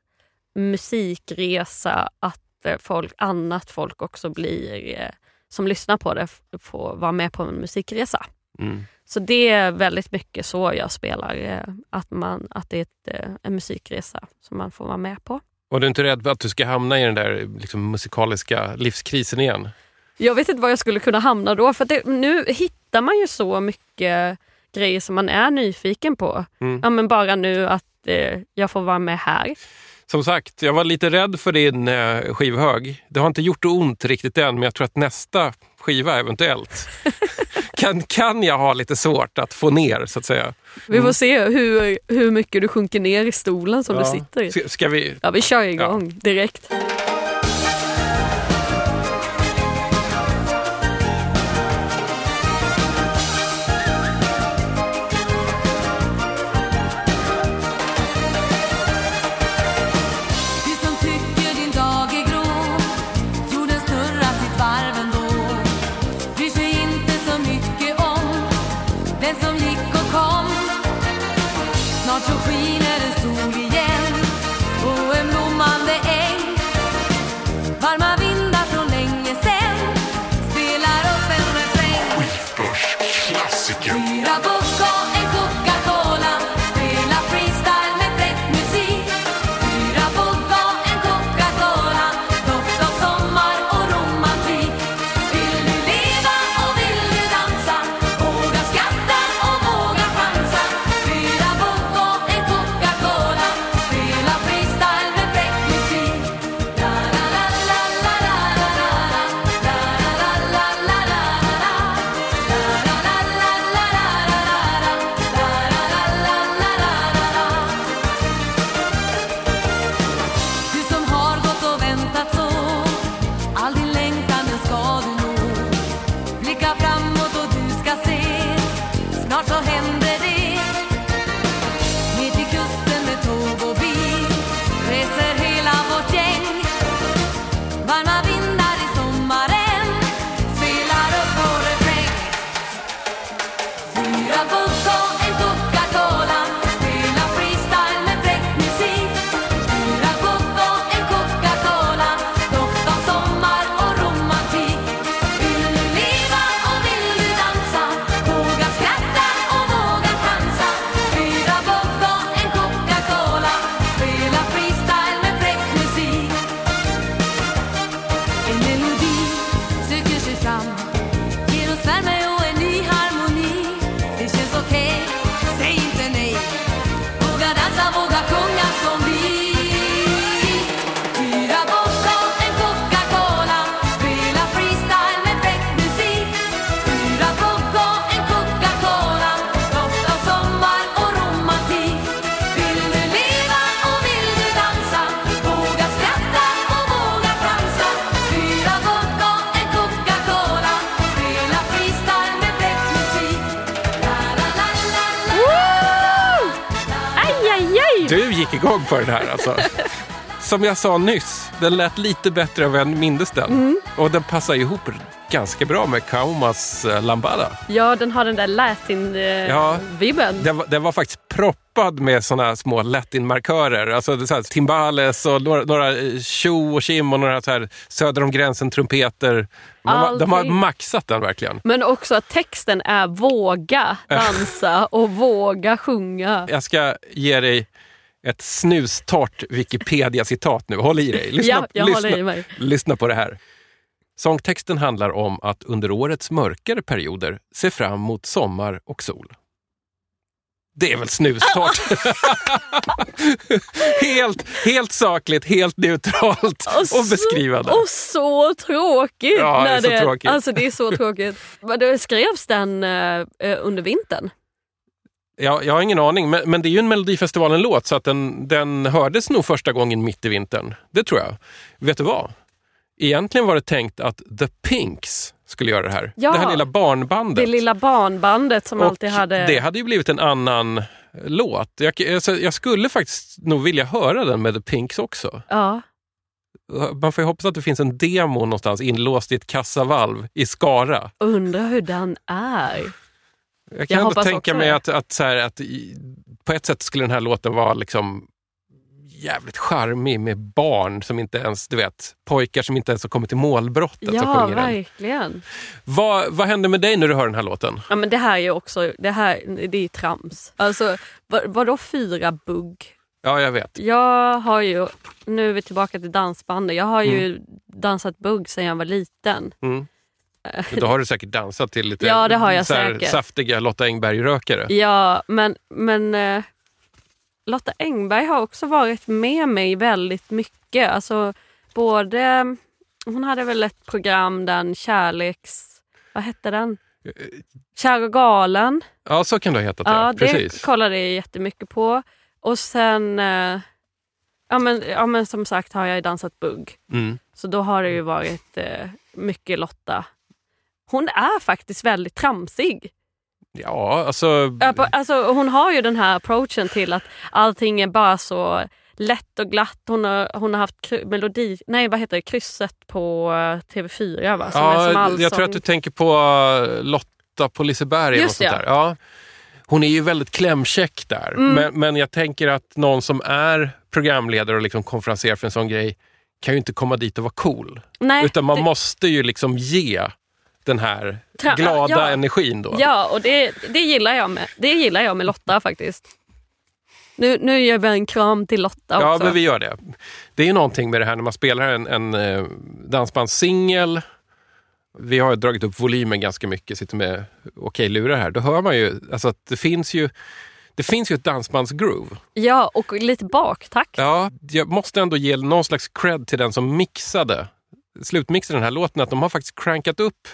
musikresa, att eh, folk, annat folk också blir, eh, som lyssnar på det, får vara med på en musikresa. Mm. Så det är väldigt mycket så jag spelar, eh, att, man, att det är ett, eh, en musikresa som man får vara med på. Och du är inte rädd att du ska hamna i den där liksom, musikaliska livskrisen igen? Jag vet inte var jag skulle kunna hamna då, för det, nu hittar man ju så mycket grejer som man är nyfiken på. Mm. Ja, men bara nu att eh, jag får vara med här. Som sagt, jag var lite rädd för din eh, skivhög. Det har inte gjort ont riktigt än, men jag tror att nästa skiva eventuellt kan, kan jag ha lite svårt att få ner, så att säga. Vi får se hur, hur mycket du sjunker ner i stolen som Ja. du sitter i. Ska, ska vi... Ja, vi kör igång direkt. Snart så skiner Igång på den här alltså. Som jag sa nyss, den lät lite bättre än vad jag mindes den. Mm. Och den passar ihop ganska bra med Kaumas eh, Lambada. Ja, den har den där Ja. latin-vibben. Den var, den var faktiskt proppad med såna små latin-markörer. Alltså så här, timbales och några, några eh, tjo och kim och några så här söder om gränsen-trumpeter. De, de har maxat den verkligen. Men också att texten är våga dansa och våga sjunga. Jag ska ge dig ett snustort Wikipedia-citat nu. Håll i dig. Lyssna, Ja, jag lyssna, i lyssna på det här. Sångtexten handlar om att under årets mörkare perioder se fram mot sommar och sol. Det är väl snustort? helt, helt sakligt, helt neutralt och, beskrivande. Och så tråkigt! Ja, det är när så tråkigt. Alltså det är så tråkigt. Men det skrevs den eh, eh, under vintern? Ja, jag har ingen aning, men, men det är ju en Melodifestivalen-låt så att den, den hördes nog första gången mitt i vintern. Det tror jag. Vet du vad? Egentligen var det tänkt att The Pinks skulle göra det här. Ja. Det här lilla barnbandet. Det lilla barnbandet som Och alltid hade... Det hade ju blivit en annan låt. Jag, alltså, jag skulle faktiskt nog vilja höra den med The Pinks också. Ja. Man får ju hoppas att det finns en demo någonstans inlåst i ett kassavalv i Skara. Undrar hur den är. Jag kan Jag ändå tänka mig att, att, så här, att i, på ett sätt skulle den här låten vara liksom jävligt charmig med barn som inte ens, du vet, pojkar som inte ens har kommit till målbrottet som Ja, sjunger den. verkligen. Vad, vad händer med dig när du hör den här låten? Ja, men det här är också det här, det är trams. Alltså, vad, vadå fyra bugg? Ja, jag vet. Jag har ju, nu är vi tillbaka till dansbandet, jag har ju Mm. dansat bugg sedan jag var liten. Mm. Då har du säkert dansat till lite Ja, det har jag säkert. saftiga Lotta Engberg-rökare. Ja, men, men eh, Lotta Engberg har också varit med mig väldigt mycket. Alltså, både, hon hade väl ett program, den kärleks... Vad hette den? Kär och galen. Ja, så kan det ha hetat. Ja, det Precis. kollade jag jättemycket på. Och sen, eh, ja, men, ja men som sagt har jag dansat bugg. Mm. Så då har det ju varit eh, mycket Lotta. Hon är faktiskt väldigt tramsig. Ja, alltså... Ja, Alltså, hon har ju den här approachen till att allting är bara så lätt och glatt. Hon har, hon har haft melodi, nej vad heter det, krysset på eh, TV4 va? Som är som Ja, allsång. jag tror att du tänker på uh, Lotta på Liseberg. Just sånt ja. där. Ja. Hon är ju väldigt klämkäck där. Mm. Men, men jag tänker att någon som är programledare och liksom konferenser för en sån grej kan ju inte komma dit och vara cool. Nej, Utan man det- måste ju liksom ge den här glada ja. energin då. Ja, och det, det, gillar jag med, det gillar jag med Lotta faktiskt. Nu, nu ger vi en kram till Lotta också. Ja, men vi gör det. Det är ju någonting med det här när man spelar en, en eh, dansbandssingel. Vi har dragit upp volymen ganska mycket, sitter med okej-lurar här. Då hör man ju alltså att det finns ju det finns ju ett dansbandsgroove. Ja, och lite baktakt. Ja, jag måste ändå ge någon slags cred till den som mixade, slutmixade den här låten, att de har faktiskt crankat upp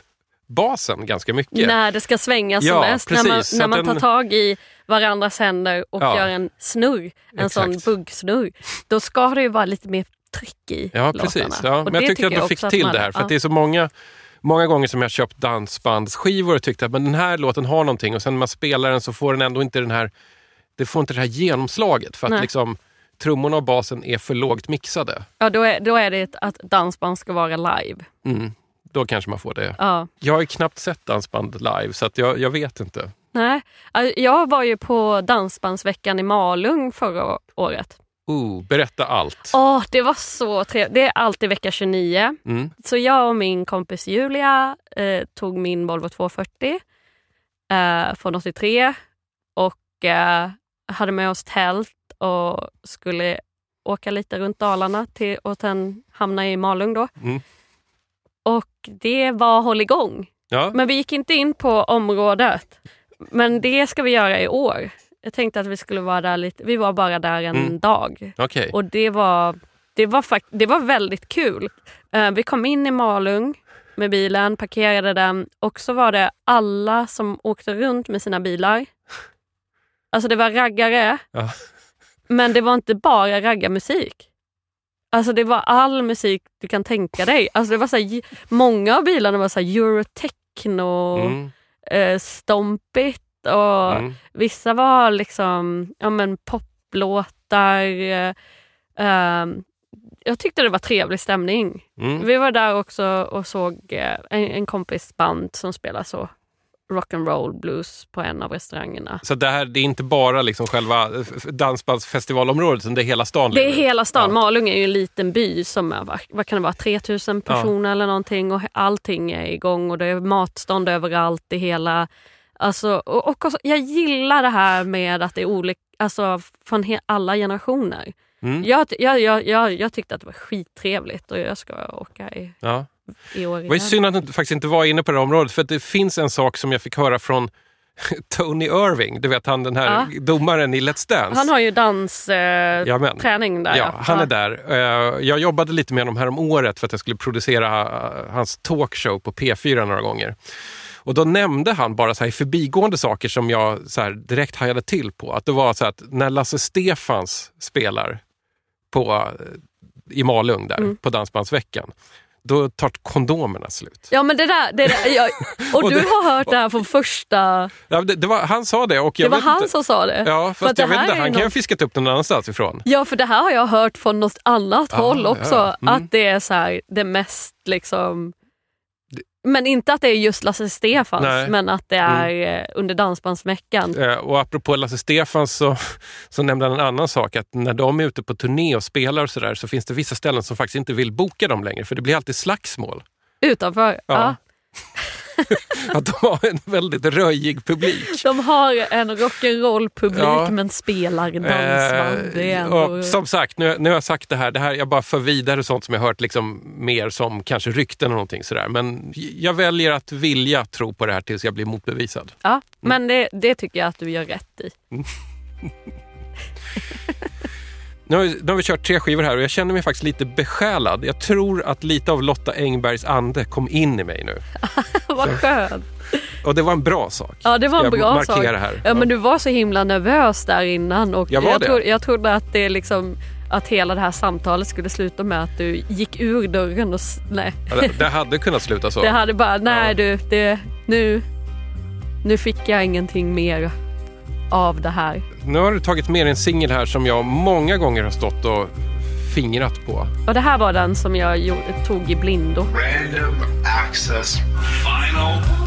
basen ganska mycket. När det ska svänga som Ja, mest. När man, precis. När man tar den- tag i varandras händer och Ja. gör en snurr, en Exakt. sån buggsnurr. Då ska det ju vara lite mer tryck i Ja, låtarna. precis. Ja, men jag tyckte att de jag fick till man- det här. För det är så många, många gånger som jag köpt dansbandsskivor och tyckt att men den här låten har någonting och sen när man spelar den så får den ändå inte den här, det får inte det här genomslaget för att Nej. liksom trummorna och basen är för lågt mixade. Ja, då är, då är det att dansband ska vara live. Mm, då kanske man får det. Ja. Jag har ju knappt sett dansband live så att jag, jag vet inte. Nej, jag var ju på Dansbandsveckan i Malung förra året. Oh, berätta allt. Åh, det var så trevligt. Det är alltid vecka 29. Mm. Så jag och min kompis Julia eh, tog min Volvo 240 eh, från 83 och eh, hade med oss tält och skulle åka lite runt Dalarna till, och sen hamna i Malung. Då. Mm. Och det var hålligång. Ja. Men vi gick inte in på området. Men det ska vi göra i år. Jag tänkte att vi skulle vara där lite. Vi var bara där en Mm. dag. Okej. Och det var, det, var fakt- det var väldigt kul. Eh, vi kom in i Malung med bilen, parkerade den och så var det alla som åkte runt med sina bilar. Alltså det var raggare, Ja. men det var inte bara raggarmusik. Alltså det var all musik du kan tänka dig. Alltså det var så här, många av bilarna var så här eurotechno, Mm. eh, stompigt och Mm. vissa var liksom ja, men poplåtar låtar. eh, ehm, jag tyckte det var trevlig stämning. Mm. Vi var där också och såg eh, en, en kompis band som spelar så rock'n'roll blues på en av restaurangerna. Så det här det är inte bara liksom själva eh, dansbandsfestivalområdet, utan det är hela stan? Det är hela stan. Ja. Malung är ju en liten by som är, vad- kan det vara, 3000 personer eller någonting och allting är igång och det är matstånd överallt i hela... Alltså, och, och också, jag gillar det här med att det är olika, alltså från he, alla generationer. Mm. Jag, jag, jag, jag, jag tyckte att det var skittrevligt och jag ska åka i, Ja. I år Det var synd att du faktiskt inte var inne på det här området, för det finns en sak som jag fick höra från Tony Irving, du vet han den här Ja. domaren i Let's Dance. Han har ju dansträning eh, där. Ja, han är där. Eh, Jag jobbade lite med honom här om året för att jag skulle producera eh, hans talkshow på P4 några gånger. Och då nämnde han bara så här förbigående saker som jag så direkt hajade till på. Att det var så att när Lasse Stefans spelar på, eh, i Malung där, Mm. på Dansbandsveckan, då tar kondomerna slut. Ja men det där, det där jag, och, Och du det- har hört det här från första... Ja, det, det var, han sa det och jag Det var han inte. som sa det. Ja, För fast det jag vet inte, han kan ju ha fiskat upp den någon annanstans ifrån. Ja för det här har jag hört från något annat Ah, håll också. ja. Mm. Att det är så här, det mest liksom... Men inte att det är just Lasse Stefans, Nej. Mm. men att det är eh, under Dansbandsveckan. Eh, Och apropå Lasse Stefans så, så nämnde han en annan sak. Att när de är ute på turné och spelar och sådär så finns det vissa ställen som faktiskt inte vill boka dem längre. För det blir alltid slagsmål. Utanför. Ja. Ja. Att de har en väldigt röjig publik. De har en rock'n'roll-publik Ja. men spelar dansband. Eh, ändå... och som sagt, nu, nu har jag sagt det här. Det här jag bara för vidare sånt som jag hört liksom mer som kanske rykten och någonting sådär. Men jag väljer att vilja tro på det här tills jag blir motbevisad. Ja, men det, det tycker jag att du gör rätt i. Nu har, vi, nu har vi kört tre skivor här och jag känner mig faktiskt lite besjälad. Jag tror att lite av Lotta Engbergs ande kom in i mig nu. Vad skönt. Och det var en bra sak. Ja, det var en bra sak. här? Ja, men du var så himla nervös där innan och Jag var jag, det. trodde, jag trodde att det liksom att hela det här samtalet skulle sluta med att du gick ur dörren och nej. Ja, det, det hade kunnat sluta så. Det hade bara, nej Ja. du, det, nu, nu fick jag ingenting mer av det här. Nu har du tagit med en singel här som jag många gånger har stått och fingrat på. Och det här var den som jag gjorde, tog i blindo. Random access final.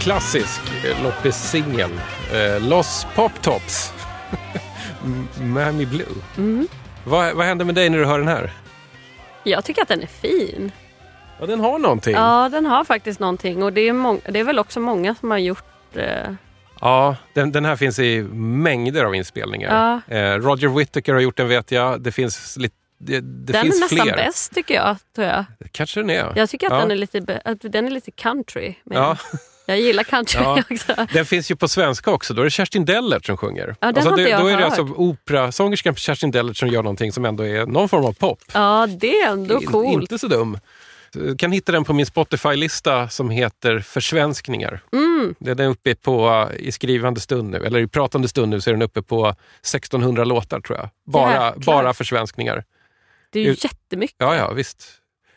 Klassisk eh, loppissingel. Eh, Los Pop Tops. Miami Blue. Mm. Vad, vad händer med dig när du hör den här? Jag tycker att den är fin. Ja, den har någonting. Ja, den har faktiskt någonting och det är, det är väl också många som har gjort eh, Ja, den, den här finns i mängder av inspelningar. Eh, Roger Whittaker har gjort den vet jag. Det finns, lite, det, det Den är nästan fler. bäst tycker jag. Tror jag. Kanske den är. jag tycker att, ja. den är lite, att den är lite country. Men Ja. Jag gillar country Ja. också. Den finns ju på svenska också. Då är det Kerstin Dellert som sjunger. Ja, den har det, inte jag då är det alltså operasångerskan Kerstin Dellert som gör någonting som ändå är någon form av pop. Ja, det är ändå In- coolt. Inte så dum. Du kan hitta den på min Spotify-lista som heter Försvenskningar. Mm. Den är uppe på, i skrivande stund nu, eller i pratande stund nu, så är den uppe på 1600 låtar tror jag. Bara, Jäklar. bara försvenskningar. Det är ju jättemycket. Ja, ja, visst.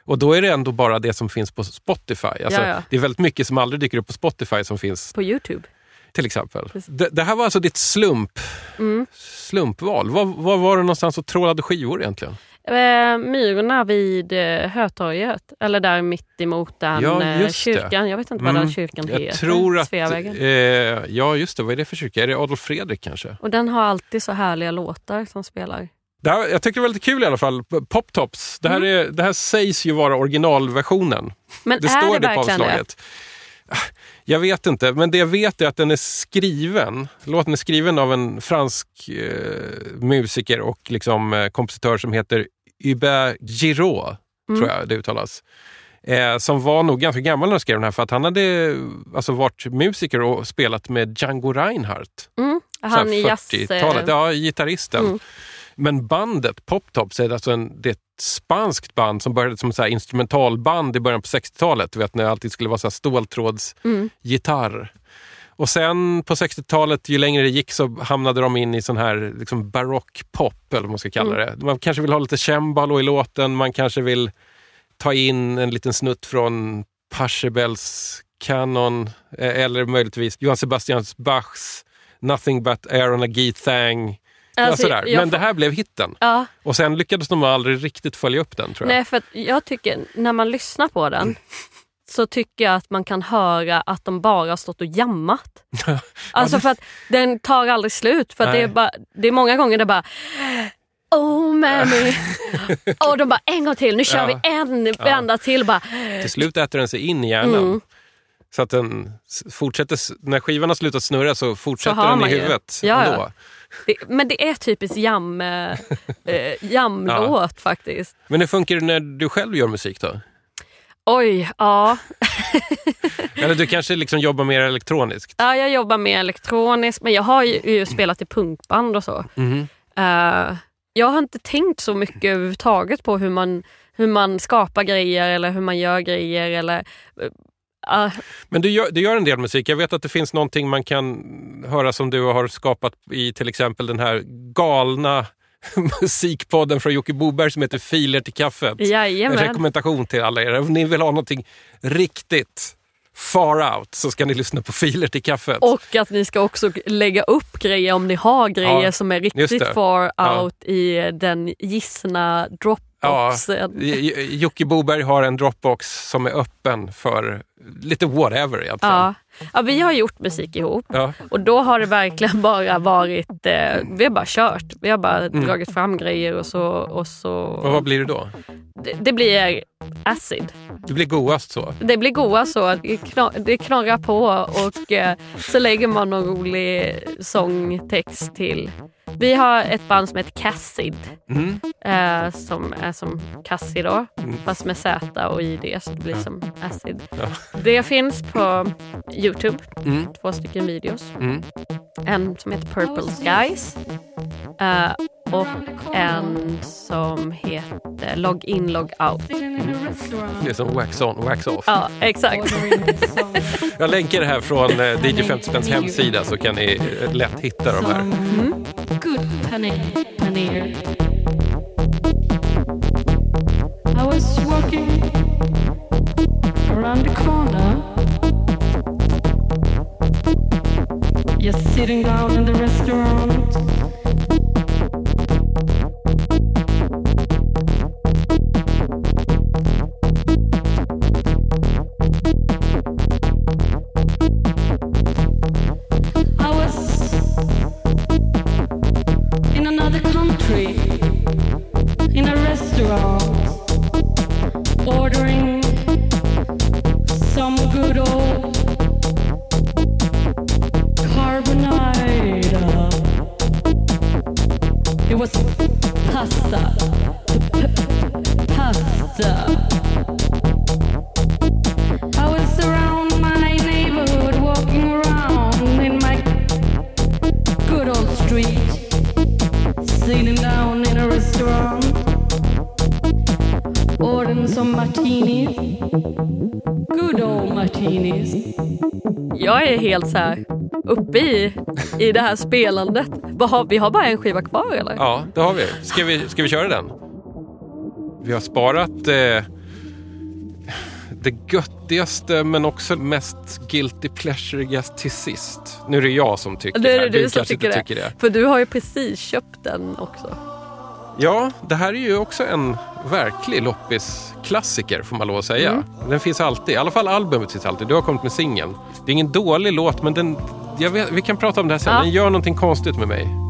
Och då är det ändå bara det som finns på Spotify. Alltså. Det är väldigt mycket som aldrig dyker upp på Spotify som finns På Youtube. till exempel. Det, det här var alltså ditt slump, Mm. slumpval. Var, var var du någonstans och trålade skivor egentligen? Eh, Myrorna vid eh, Hötorget, eller där mitt emot den Ja, eh, just det. kyrkan. Jag vet inte vad Mm. den kyrkan Jag heter. tror att... Sveavägen. Eh, ja, just det. Vad är det för kyrka? Är det Adolf Fredrik kanske? Och den har alltid så härliga låtar som spelar. Det här, jag tycker det var lite kul i alla fall. Pop Tops. Det här, Mm. är, det här sägs ju vara originalversionen. Men det är står det det på verkligen det? Jag vet inte, men det jag vet är att den är skriven. Låten är skriven av en fransk eh, musiker och liksom, eh, kompositör som heter Hubert Giraud, Mm. tror jag det uttalas. Eh, som var nog ganska gammal när han skrev den här för att han hade alltså, varit musiker och spelat med Django Reinhardt. Mm. Han i jazz... 40-talet, eh, ja, gitarristen. Mm. Men bandet, Pop Tops, är alltså en, det är ett spanskt band som började som så här instrumentalband i början på 60-talet. Du vet när det alltid skulle vara så ståltrådsgitarr. Mm. Och sen på 60-talet, ju längre det gick så hamnade de in i sån här liksom barockpop, eller vad man ska kalla Mm. det. Man kanske vill ha lite cembalo i låten, man kanske vill ta in en liten snutt från Pachelbels Canon, eh, eller möjligtvis Johann Sebastian Bachs Nothing but air on a G-thang. Alltså, sådär. jag Men får- det här blev hitten. Ja, Och sen lyckades de aldrig riktigt följa upp den tror jag. nej för jag tycker när man lyssnar på den så tycker jag att man kan höra att de bara har stått och jammat. Alltså för att den tar aldrig slut. För det, är bara, det är många gånger det bara Oh mammy. Och de bara en gång till, nu kör Ja. vi en vända till. Bara, Till slut äter den sig in i hjärnan. Mm. Så att den fortsätter, när skivan har slutat snurra så fortsätter har den i huvudet Ja, ja. det, men det är typiskt jam, eh, eh, jamlåt faktiskt. Men hur funkar det när du själv gör musik då? Oj, ja. Eller du kanske liksom jobbar mer elektroniskt? ja. Jag jobbar med elektroniskt men jag har ju, ju spelat i punkband och så. Mhm. Eh, jag har inte tänkt så mycket överhuvudtaget på hur man, hur man skapar grejer eller hur man gör grejer. Eller, eh, Men du gör, du gör en del musik. Jag vet att det finns någonting man kan höra som du har skapat i till exempel den här galna musikpodden från Jocke Boberg som heter Filer till kaffet. En jajamän. rekommendation till alla er. Om ni vill ha någonting riktigt far out så ska ni lyssna på Filer till kaffet. Och att ni ska också lägga upp grejer om ni har grejer Ja, som är riktigt far Ja. out i den gissna Ja, Jocke Boberg har en Dropbox som är öppen för lite whatever egentligen. Ja. ja, vi har gjort musik ihop Ja. och då har det verkligen bara varit, eh, vi har bara kört. Vi har bara Mm. dragit fram grejer och så... Och så Och vad blir det då? det, det blir acid. Det blir godast så. Det blir goa så, det knar, det knorrar på och eh, så lägger man någon rolig sångtext till. Vi har ett band som heter Cassid. Mm. Eh, som är som Cassie då, Mm. fast med Z och ID så det blir som Acid. Ja. Det finns på Youtube, Mm. två stycken videos. Mm. En som heter Purple Skies eh, och en som heter Log In Log Out. Det är som wax on, wax off. Ja, exakt. Jag länkar det här från DJ 50 Spänns hemsida så kan ni eh, lätt hitta de här. Good. I was walking around the corner, just sitting down in the restaurant. Helt så här uppe i, i det här spelandet. Vi har bara en skiva kvar eller? Ja, det har vi. Ska vi, ska vi köra den? Vi har sparat eh, det göttigaste men också mest guilty pleasureigaste till sist. Nu är det jag som tycker Det är här. det du som kanske tycker det. tycker det. För du har ju precis köpt den också. Ja, det här är ju också en verklig loppisklassiker får man lov att säga. Mm. Den finns alltid, i alla fall albumet finns alltid. Du har kommit med singeln. Det är ingen dålig låt men den, vet, vi kan prata om det här sen. Ja. Den gör någonting konstigt med mig.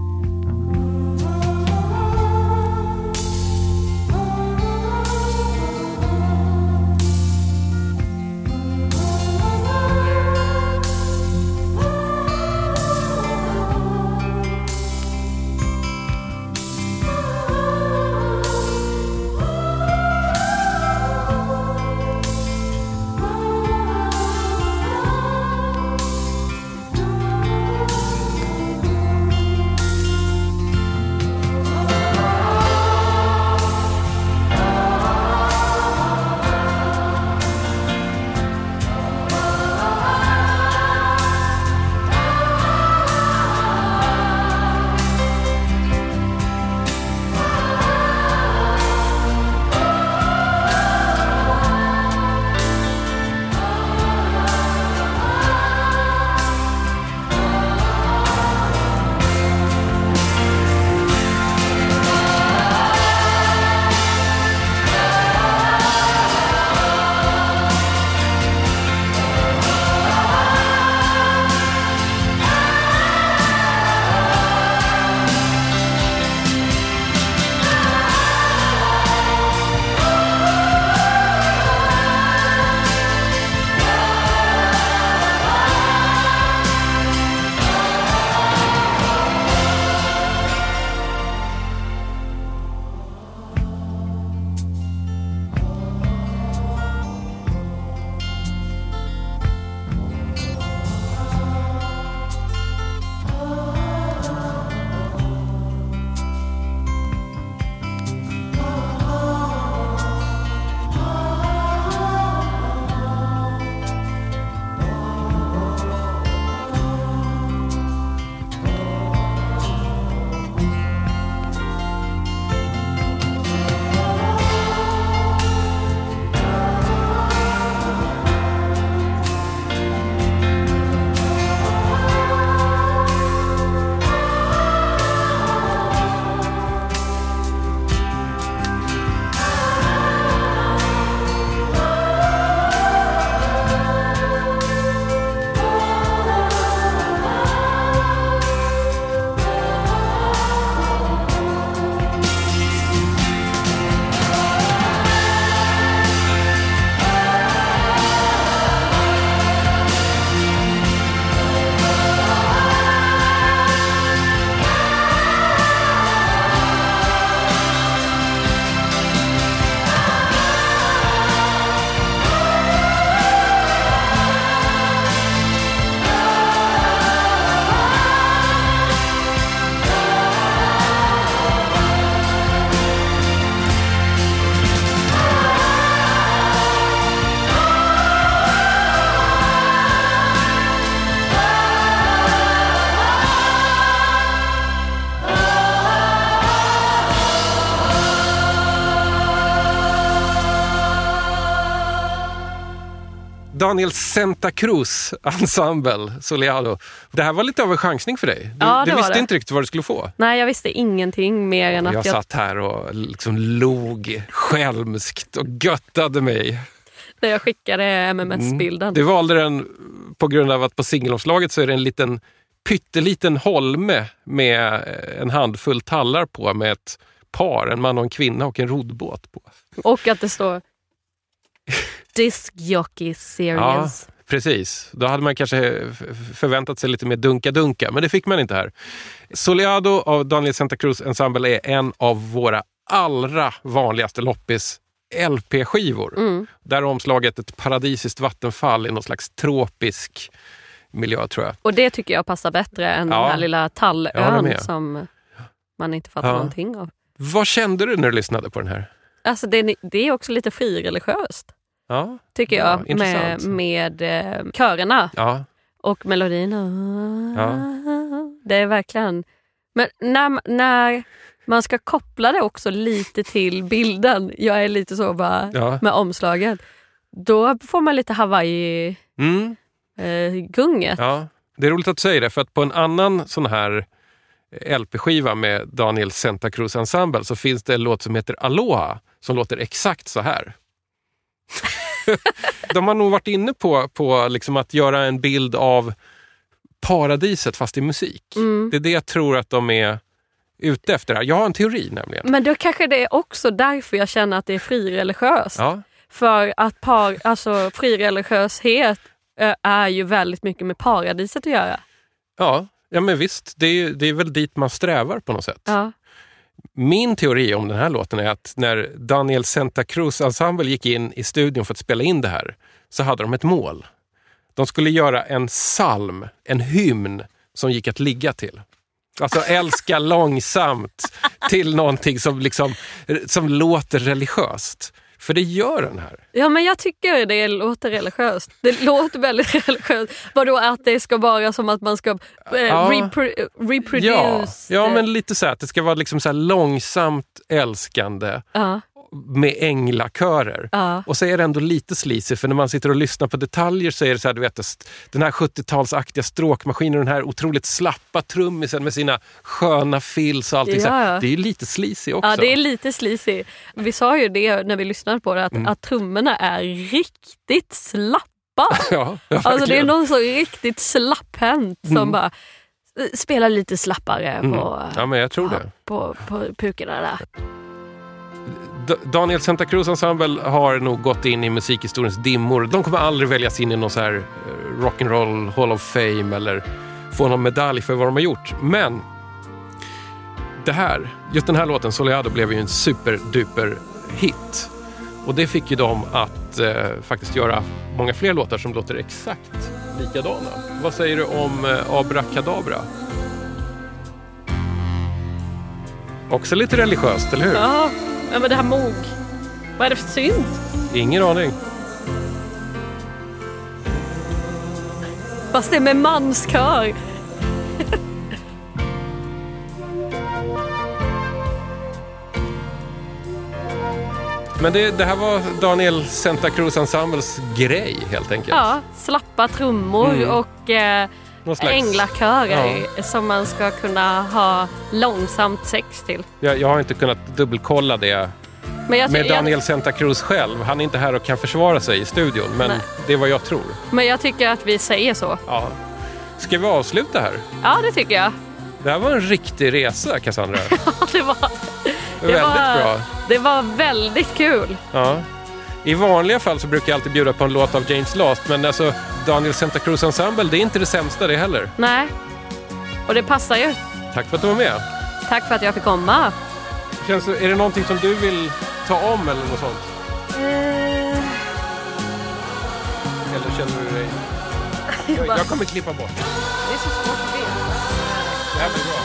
Daniel Santa Cruz Ensemble Soleado. Det här var lite av en chansning för dig. Du, Ja, du visste det. inte riktigt vad du skulle få. Nej, jag visste ingenting mer än att Jag jag, satt här och liksom log skälmskt och göttade mig. när jag skickade MMS-bilden. Du valde den på grund av att på singelomslaget så är det en liten pytteliten holme med eh, en handfull tallar på med ett par, en man och en kvinna och en roddbåt på. Och att det står Disc Jockey Series. Precis, då hade man kanske f- förväntat sig lite mer dunka-dunka, men det fick man inte här. Soleado av Daniel Santa Cruz Ensemble är en av våra allra vanligaste loppis LP-skivor. Mm. Där är omslaget ett paradisiskt vattenfall i någon slags tropisk miljö tror jag. Och det tycker jag passar bättre än Ja. den här lilla tallön som man inte fattar Ja. någonting av. Vad kände du när du lyssnade på den här? Alltså det, det är också lite frireligiöst, Ja, tycker Ja, jag, med, intressant. med eh, körerna ja, och melodin. Ja. Det är verkligen... Men när, när man ska koppla det också lite till bilden, jag är lite så bara ja. med omslaget, då får man lite Hawaii-gunget. Mm, ja. Det är roligt att du säger det, för att på en annan sån här LP-skiva med Daniel Santa Cruz Ensemble så finns det en låt som heter Aloha som låter exakt så här. De har nog varit inne på, på liksom att göra en bild av paradiset fast i musik. Mm. Det är det jag tror att de är ute efter. här. Jag har en teori nämligen. Men då kanske det är också därför jag känner att det är frireligiöst. Ja, För att par, alltså, frireligiöshet är ju väldigt mycket med paradiset att göra. ja, ja men visst. Det är, det är väl dit man strävar på något sätt. Ja. Min teori om den här låten är att när Daniel Santa Cruz Ensemble gick in i studion för att spela in det här så hade de ett mål. De skulle göra en psalm, en hymn som gick att ligga till. Alltså älska långsamt till någonting som, liksom, som låter religiöst. För det gör den här. ja, men jag tycker det låter religiöst. Det låter väldigt religiöst. Vadå att det ska vara som att man ska eh, Ja. repro- reproduce? Ja, ja, men lite så här att det ska vara liksom så långsamt älskande Ja, med änglakörer. ja. Och så är det ändå lite sleazy för när man sitter och lyssnar på detaljer så är det så här, du vet, den här 70-talsaktiga stråkmaskinen och den här otroligt slappa trummisen med sina sköna fills och allting. Ja, här, det är lite sleazy också. ja, det är lite sleazy. Vi sa ju det när vi lyssnade på det, att, Mm. att trummorna är riktigt slappa. ja, Alltså det är någon så riktigt slapphänt som Mm. bara eh, spelar lite slappare Mm. på, Ja, men jag tror det. på, på pukorna där. Daniel Santa Cruz Ensemble har nog gått in i musikhistoriens dimmor. De kommer aldrig väljas in i någon så här eh, rock'n'roll Hall of Fame eller få någon medalj för vad de har gjort. Men det här, just den här låten, Soleado, blev ju en superduper hit. Och det fick ju dem att eh, faktiskt göra många fler låtar som låter exakt likadana. Vad säger du om eh, Abrakadabra? Också lite religiöst, eller hur? Ja, ja, men det här mog. Vad är det för synd? Ingen aning. Fast det är med manskör. Men det, det här var Daniel Santa Cruz Ensembles grej helt enkelt. Ja, slappa trummor Mm. och eh, Någon slags- änglakörer som man ska kunna ha långsamt sex till. Jag, jag har inte kunnat dubbelkolla det Men jag, med jag, Daniel Santa Cruz själv. Han är inte här och kan försvara sig i studion, men Nej. det är vad jag tror. men jag tycker att vi säger så. Ja. Ska vi avsluta här? Ja, det tycker jag. Det här var en riktig resa, Cassandra. Det var, Väldigt var, bra. Det var väldigt kul. Ja. I vanliga fall så brukar jag alltid bjuda på en låt av James Last, men alltså Daniel Santa Cruz Ensemble, det är inte det sämsta det heller. Nej, och det passar ju. Tack för att du var med. Tack för att jag fick komma. Känns, är det någonting som du vill ta om eller något sånt? Eller känner du dig... Jag, jag kommer klippa bort. Det är så svårt att veta. Det här blir bra.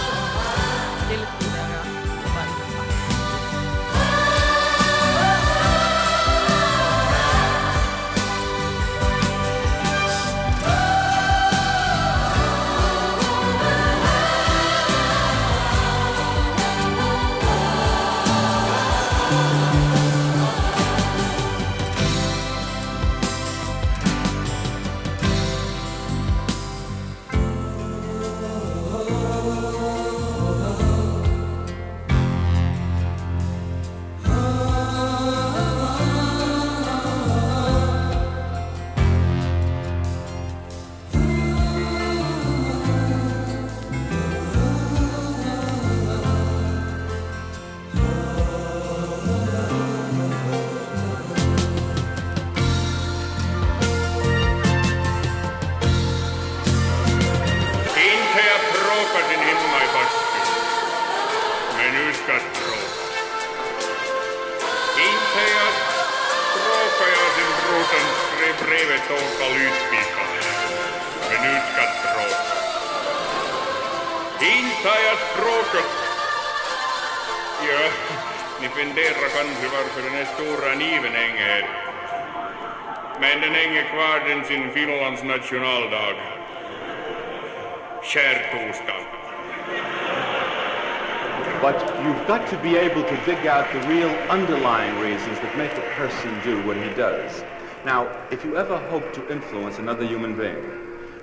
You've got to be able to dig out the real underlying reasons that make a person do what he does. Now, if you ever hope to influence another human being,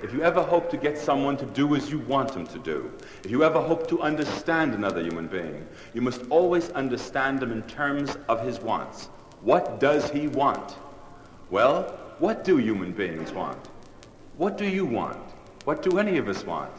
if you ever hope to get someone to do as you want him to do, if you ever hope to understand another human being, you must always understand him in terms of his wants. What does he want? Well, what do human beings want? What do you want? What do any of us want?